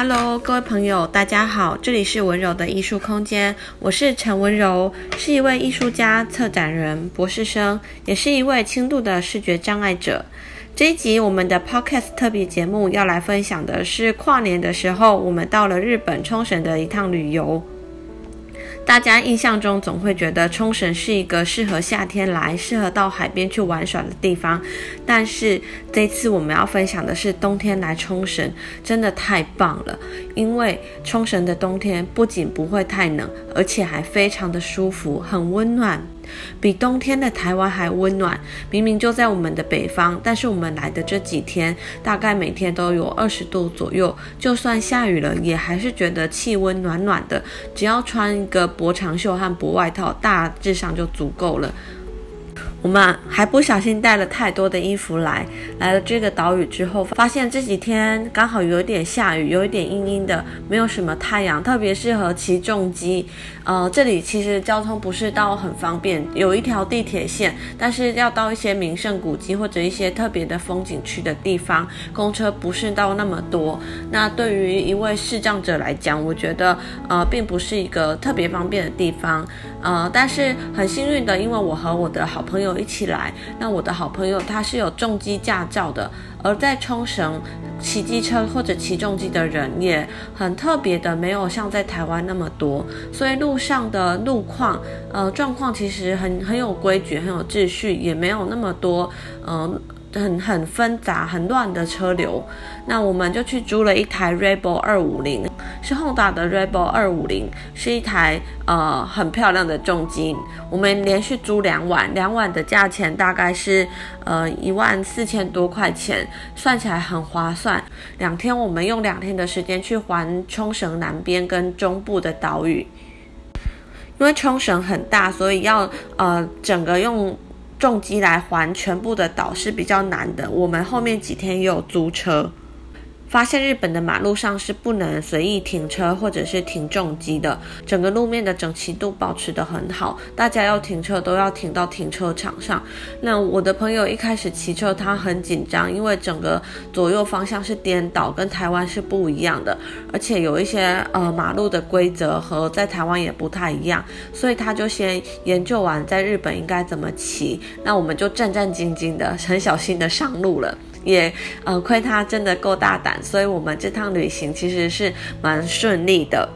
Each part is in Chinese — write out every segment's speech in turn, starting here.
Hello，各位朋友，大家好，这里是温柔的艺术空间，我是陈温柔，是一位艺术家、策展人、博士生，也是一位轻度的视觉障碍者。这一集我们的 Podcast 特别节目要来分享的是跨年的时候，我们到了日本冲绳的一趟旅游。大家印象中总会觉得冲绳是一个适合夏天来、适合到海边去玩耍的地方，但是这次我们要分享的是冬天来冲绳，真的太棒了！因为冲绳的冬天不仅不会太冷，而且还非常的舒服，很温暖。比冬天的台湾还温暖，明明就在我们的北方，但是我们来的这几天，大概每天都有二十度左右，就算下雨了，也还是觉得气温暖暖的。只要穿一个薄长袖和薄外套，大致上就足够了。我们还不小心带了太多的衣服来，来了这个岛屿之后，发现这几天刚好有点下雨，有一点阴阴的，没有什么太阳，特别适合骑重机。呃，这里其实交通不是到很方便，有一条地铁线，但是要到一些名胜古迹或者一些特别的风景区的地方，公车不是到那么多。那对于一位视障者来讲，我觉得呃并不是一个特别方便的地方。呃，但是很幸运的，因为我和我的好朋友一起来，那我的好朋友他是有重机驾照的，而在冲绳骑机车或者骑重机的人也很特别的，没有像在台湾那么多，所以路上的路况呃状况其实很很有规矩，很有秩序，也没有那么多嗯。很很纷杂、很乱的车流，那我们就去租了一台 Rebel 二五零，是 Honda 的 Rebel 二五零，是一台呃很漂亮的重机。我们连续租两晚，两晚的价钱大概是呃一万四千多块钱，算起来很划算。两天我们用两天的时间去环冲绳南边跟中部的岛屿，因为冲绳很大，所以要呃整个用。重机来环全部的岛是比较难的，我们后面几天也有租车。发现日本的马路上是不能随意停车或者是停重机的，整个路面的整齐度保持得很好，大家要停车都要停到停车场上。那我的朋友一开始骑车他很紧张，因为整个左右方向是颠倒，跟台湾是不一样的，而且有一些呃马路的规则和在台湾也不太一样，所以他就先研究完在日本应该怎么骑，那我们就战战兢兢的、很小心的上路了。也呃，亏他真的够大胆，所以我们这趟旅行其实是蛮顺利的。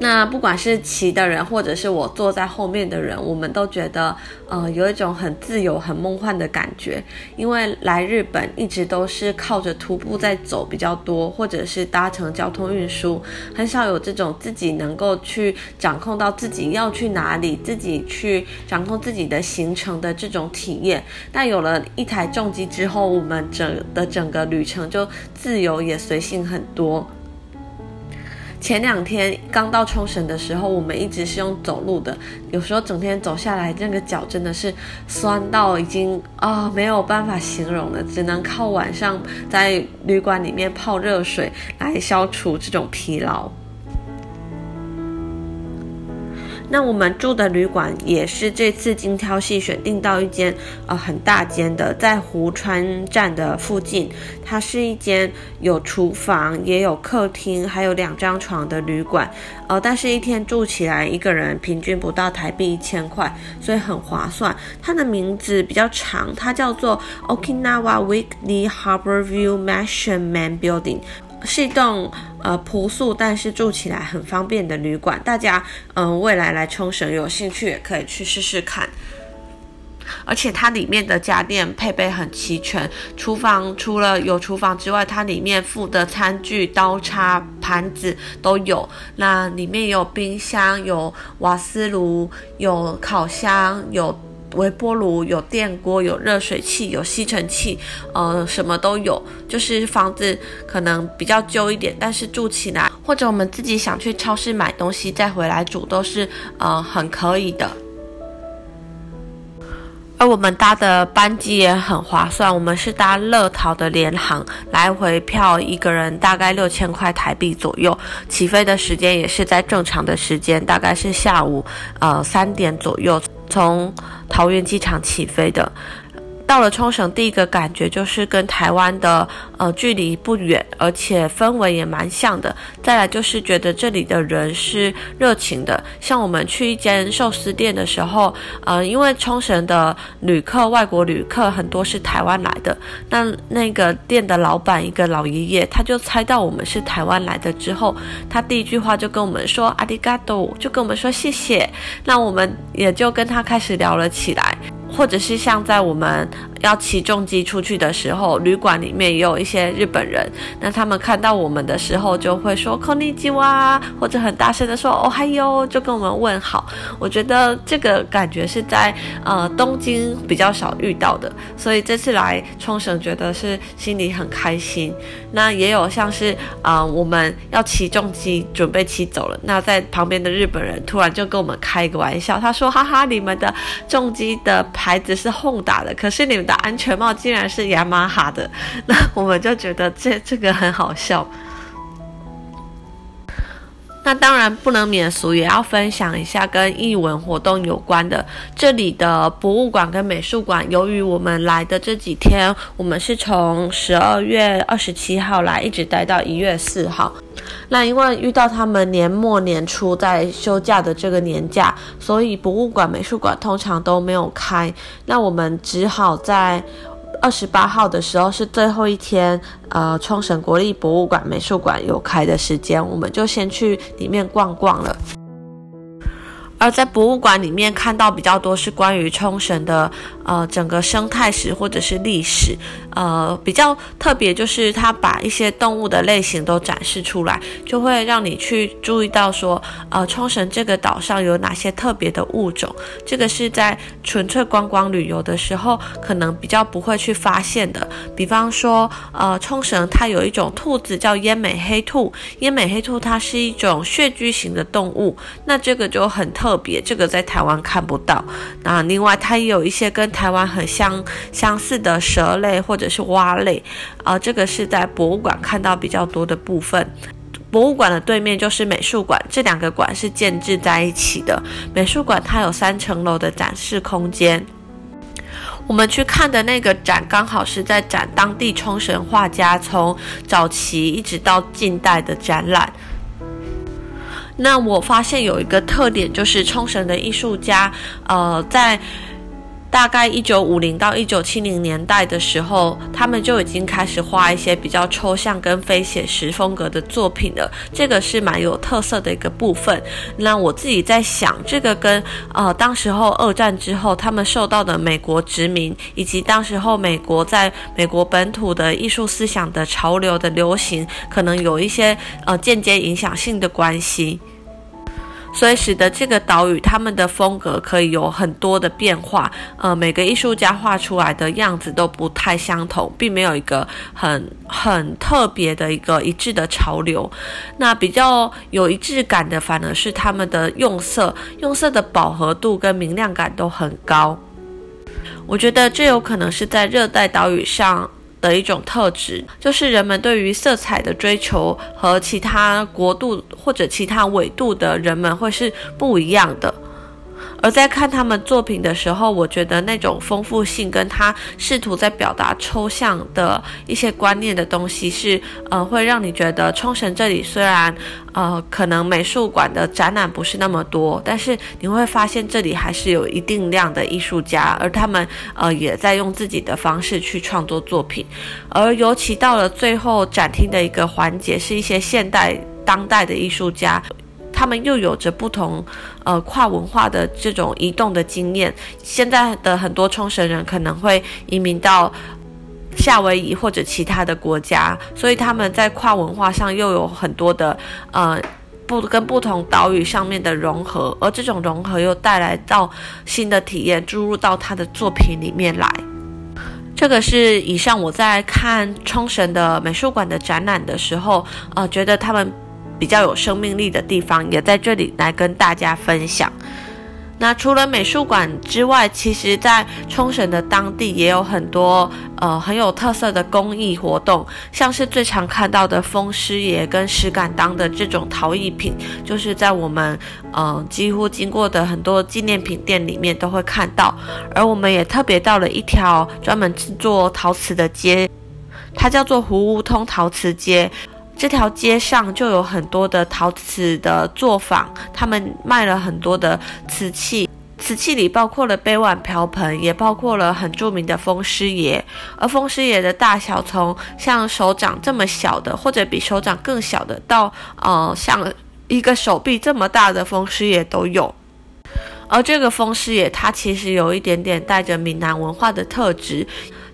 那不管是骑的人，或者是我坐在后面的人，我们都觉得，呃，有一种很自由、很梦幻的感觉。因为来日本一直都是靠着徒步在走比较多，或者是搭乘交通运输，很少有这种自己能够去掌控到自己要去哪里，自己去掌控自己的行程的这种体验。但有了一台重机之后，我们整的整个旅程就自由也随性很多。前两天刚到冲绳的时候，我们一直是用走路的，有时候整天走下来，那个脚真的是酸到已经啊、没有办法形容了，只能靠晚上在旅馆里面泡热水来消除这种疲劳。那我们住的旅馆也是这次精挑细选订到一间呃很大间的，在湖川站的附近。它是一间有厨房、也有客厅、还有两张床的旅馆。呃，但是一天住起来一个人平均不到台币一千块，所以很划算。它的名字比较长，它叫做 Okinawa Weekly Harborview Mansion Man Building。是一栋呃朴素但是住起来很方便的旅馆，大家嗯、未来来冲绳有兴趣也可以去试试看。而且它里面的家电配备很齐全，厨房除了有厨房之外，它里面附的餐具、刀叉、盘子都有。那里面有冰箱、有瓦斯炉、有烤箱、有。微波炉有电锅，有热水器，有吸尘器，呃，什么都有。就是房子可能比较旧一点，但是住起来，或者我们自己想去超市买东西再回来煮，都是呃很可以的。而我们搭的班机也很划算，我们是搭乐桃的联航，来回票一个人大概六千块台币左右，起飞的时间也是在正常的时间，大概是下午呃三点左右。从桃园机场起飞的，到了冲绳，第一个感觉就是跟台湾的呃距离不远，而且氛围也蛮像的。再来就是觉得这里的人是热情的，像我们去一间寿司店的时候，呃，因为冲绳的旅客，外国旅客很多是台湾来的，那那个店的老板一个老爷爷，他就猜到我们是台湾来的之后，他第一句话就跟我们说阿迪嘎多，就跟我们说谢谢，那我们也就跟他开始聊了起来。或者是像在我们要骑重机出去的时候，旅馆里面也有一些日本人，那他们看到我们的时候就会说“こんにちは”，或者很大声的说“哦嗨哟”，就跟我们问好。我觉得这个感觉是在呃东京比较少遇到的，所以这次来冲绳觉得是心里很开心。那也有像是啊、呃，我们要骑重机准备骑走了，那在旁边的日本人突然就跟我们开一个玩笑，他说：“哈哈，你们的重机的。”牌子是 Honda 的，可是你们的 ”安全帽竟然是雅马哈的，那我们就觉得这这个很好笑。那当然不能免俗，也要分享一下跟艺文活动有关的。这里的博物馆跟美术馆，由于我们来的这几天，我们是从十二月二十七号来，一直待到一月四号。那因为遇到他们年末年初在休假的这个年假，所以博物馆、美术馆通常都没有开。那我们只好在二十八号的时候是最后一天，呃，冲绳国立博物馆、美术馆有开的时间，我们就先去里面逛逛了。而在博物馆里面看到比较多是关于冲绳的呃整个生态史或者是历史，呃比较特别就是它把一些动物的类型都展示出来，就会让你去注意到说呃冲绳这个岛上有哪些特别的物种，这个是在纯粹观光旅游的时候可能比较不会去发现的。比方说呃冲绳它有一种兔子叫奄美黑兔，奄美黑兔它是一种穴居型的动物，那这个就很。特别这个在台湾看不到。那另外，它也有一些跟台湾很相相似的蛇类或者是蛙类，呃，这个是在博物馆看到比较多的部分。博物馆的对面就是美术馆，这两个馆是建置在一起的。美术馆它有三层楼的展示空间，我们去看的那个展刚好是在展当地冲绳画家从早期一直到近代的展览。那我发现有一个特点，就是冲绳的艺术家，呃，在大概一九五零到一九七零年代的时候，他们就已经开始画一些比较抽象跟非写实风格的作品了。这个是蛮有特色的一个部分。那我自己在想，这个跟呃，当时候二战之后他们受到的美国殖民，以及当时候美国在美国本土的艺术思想的潮流的流行，可能有一些呃间接影响性的关系。所以使得这个岛屿他们的风格可以有很多的变化，呃，每个艺术家画出来的样子都不太相同，并没有一个很很特别的一个一致的潮流。那比较有一致感的，反而是他们的用色，用色的饱和度跟明亮感都很高。我觉得这有可能是在热带岛屿上。的一种特质，就是人们对于色彩的追求和其他国度或者其他纬度的人们会是不一样的。而在看他们作品的时候，我觉得那种丰富性跟他试图在表达抽象的一些观念的东西是，呃，会让你觉得冲绳这里虽然，呃，可能美术馆的展览不是那么多，但是你会发现这里还是有一定量的艺术家，而他们，呃，也在用自己的方式去创作作品。而尤其到了最后展厅的一个环节，是一些现代当代的艺术家。他们又有着不同，呃，跨文化的这种移动的经验。现在的很多冲绳人可能会移民到夏威夷或者其他的国家，所以他们在跨文化上又有很多的，呃，不跟不同岛屿上面的融合，而这种融合又带来到新的体验，注入到他的作品里面来。这个是以上我在看冲绳的美术馆的展览的时候，呃，觉得他们。比较有生命力的地方，也在这里来跟大家分享。那除了美术馆之外，其实在冲绳的当地也有很多呃很有特色的工艺活动，像是最常看到的风师爷跟石敢当的这种陶艺品，就是在我们呃几乎经过的很多纪念品店里面都会看到。而我们也特别到了一条专门制作陶瓷的街，它叫做湖屋通陶瓷街。这条街上就有很多的陶瓷的作坊，他们卖了很多的瓷器，瓷器里包括了杯碗瓢盆，也包括了很著名的风狮爷。而风狮爷的大小从像手掌这么小的，或者比手掌更小的，到呃像一个手臂这么大的风狮爷都有。而这个风狮爷，它其实有一点点带着闽南文化的特质。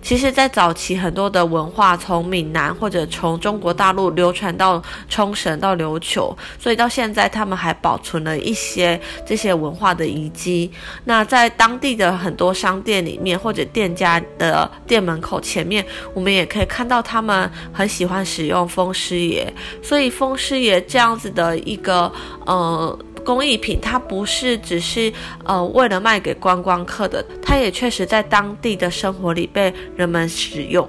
其实，在早期，很多的文化从闽南或者从中国大陆流传到冲绳到琉球，所以到现在，他们还保存了一些这些文化的遗迹。那在当地的很多商店里面，或者店家的店门口前面，我们也可以看到他们很喜欢使用风狮爷。所以，风狮爷这样子的一个呃。工艺品，它不是只是呃为了卖给观光客的，它也确实在当地的生活里被人们使用。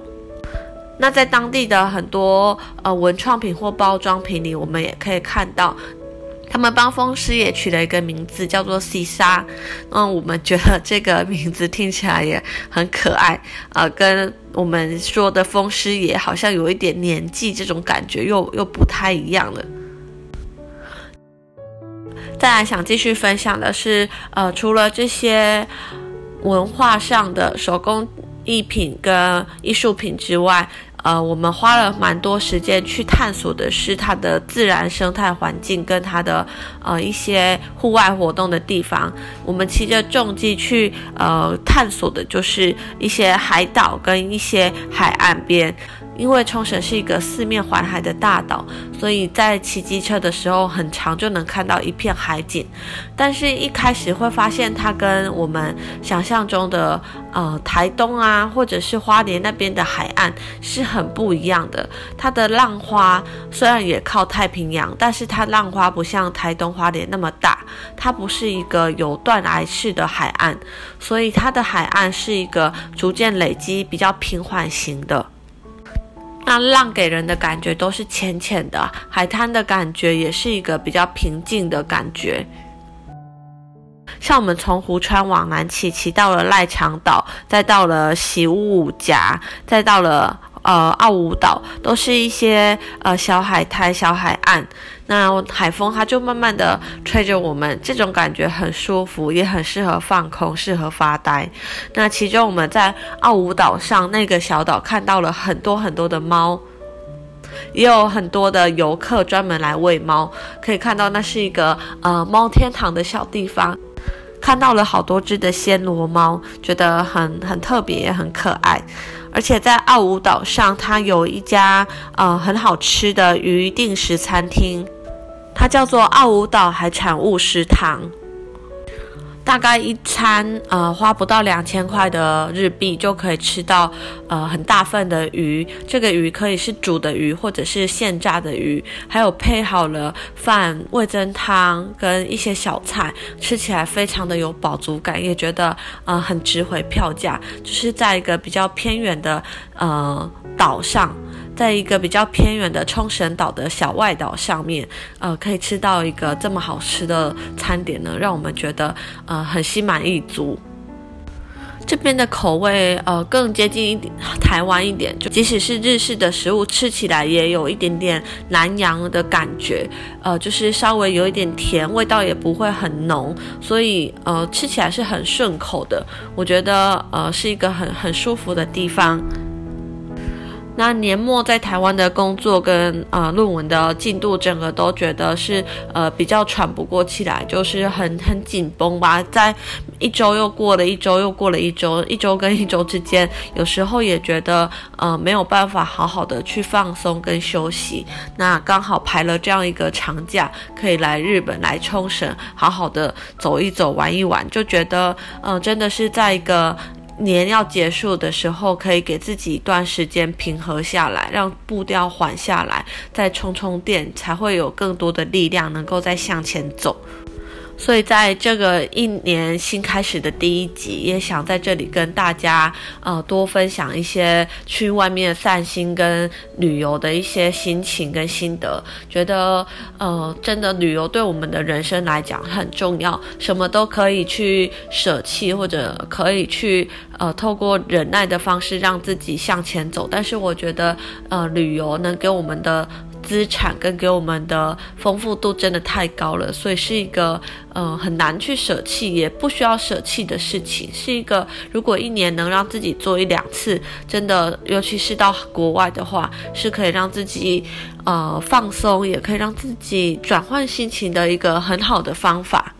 那在当地的很多呃文创品或包装品里，我们也可以看到，他们帮风狮爷取了一个名字，叫做西沙。嗯，我们觉得这个名字听起来也很可爱，呃，跟我们说的风狮爷好像有一点年纪，这种感觉又又不太一样了。再来想继续分享的是，呃，除了这些文化上的手工艺品跟艺术品之外，呃，我们花了蛮多时间去探索的是它的自然生态环境跟它的呃一些户外活动的地方。我们骑着重机去呃探索的就是一些海岛跟一些海岸边。因为冲绳是一个四面环海的大岛，所以在骑机车的时候，很长就能看到一片海景。但是，一开始会发现它跟我们想象中的呃台东啊，或者是花莲那边的海岸是很不一样的。它的浪花虽然也靠太平洋，但是它浪花不像台东花莲那么大，它不是一个有断崖式的海岸，所以它的海岸是一个逐渐累积、比较平缓型的。那浪给人的感觉都是浅浅的，海滩的感觉也是一个比较平静的感觉。像我们从湖川往南骑，骑到了赖长岛，再到了洗乌五甲，再到了。呃，奥武岛都是一些呃小海滩、小海岸，那海风它就慢慢的吹着我们，这种感觉很舒服，也很适合放空，适合发呆。那其中我们在奥武岛上那个小岛看到了很多很多的猫，也有很多的游客专门来喂猫，可以看到那是一个呃猫天堂的小地方，看到了好多只的暹罗猫，觉得很很特别，也很可爱。而且在奥武岛上，它有一家呃很好吃的鱼定食餐厅，它叫做奥武岛海产物食堂。大概一餐呃花不到两千块的日币就可以吃到呃很大份的鱼，这个鱼可以是煮的鱼或者是现炸的鱼，还有配好了饭、味增汤跟一些小菜，吃起来非常的有饱足感，也觉得呃很值回票价。就是在一个比较偏远的呃岛上。在一个比较偏远的冲绳岛的小外岛上面，呃，可以吃到一个这么好吃的餐点呢，让我们觉得呃很心满意足。这边的口味呃更接近一点台湾一点，就即使是日式的食物，吃起来也有一点点南洋的感觉，呃，就是稍微有一点甜，味道也不会很浓，所以呃吃起来是很顺口的。我觉得呃是一个很很舒服的地方。那年末在台湾的工作跟呃论文的进度，整个都觉得是呃比较喘不过气来，就是很很紧绷吧。在一周又过了一周，又过了一周，一周跟一周之间，有时候也觉得呃没有办法好好的去放松跟休息。那刚好排了这样一个长假，可以来日本来冲绳，好好的走一走，玩一玩，就觉得嗯、真的是在一个。年要结束的时候，可以给自己一段时间平和下来，让步调缓下来，再充充电，才会有更多的力量能够再向前走。所以在这个一年新开始的第一集，也想在这里跟大家呃多分享一些去外面散心跟旅游的一些心情跟心得。觉得呃真的旅游对我们的人生来讲很重要，什么都可以去舍弃，或者可以去呃透过忍耐的方式让自己向前走。但是我觉得呃旅游能给我们的。资产跟给我们的丰富度真的太高了，所以是一个呃很难去舍弃，也不需要舍弃的事情。是一个如果一年能让自己做一两次，真的，尤其是到国外的话，是可以让自己呃放松，也可以让自己转换心情的一个很好的方法。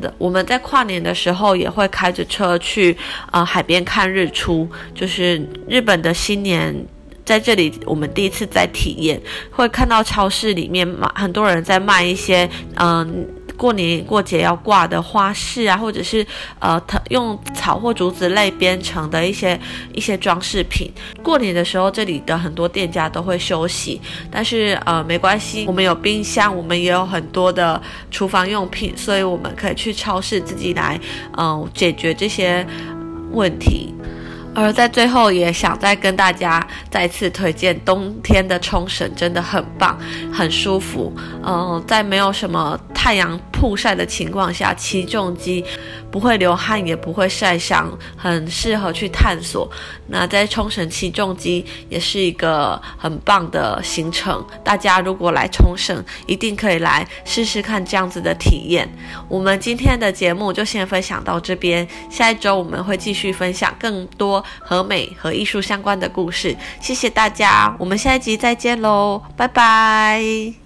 的，我们在跨年的时候也会开着车去呃海边看日出，就是日本的新年。在这里，我们第一次在体验，会看到超市里面卖很多人在卖一些，嗯，过年过节要挂的花饰啊，或者是呃，用草或竹子类编成的一些一些装饰品。过年的时候，这里的很多店家都会休息，但是呃，没关系，我们有冰箱，我们也有很多的厨房用品，所以我们可以去超市自己来，嗯、解决这些问题。而在最后，也想再跟大家再次推荐冬天的冲绳，真的很棒，很舒服。嗯、在没有什么太阳曝晒的情况下，骑重机不会流汗，也不会晒伤，很适合去探索。那在冲绳骑重机也是一个很棒的行程。大家如果来冲绳，一定可以来试试看这样子的体验。我们今天的节目就先分享到这边，下一周我们会继续分享更多和美和艺术相关的故事。谢谢大家，我们下一集再见喽，拜拜。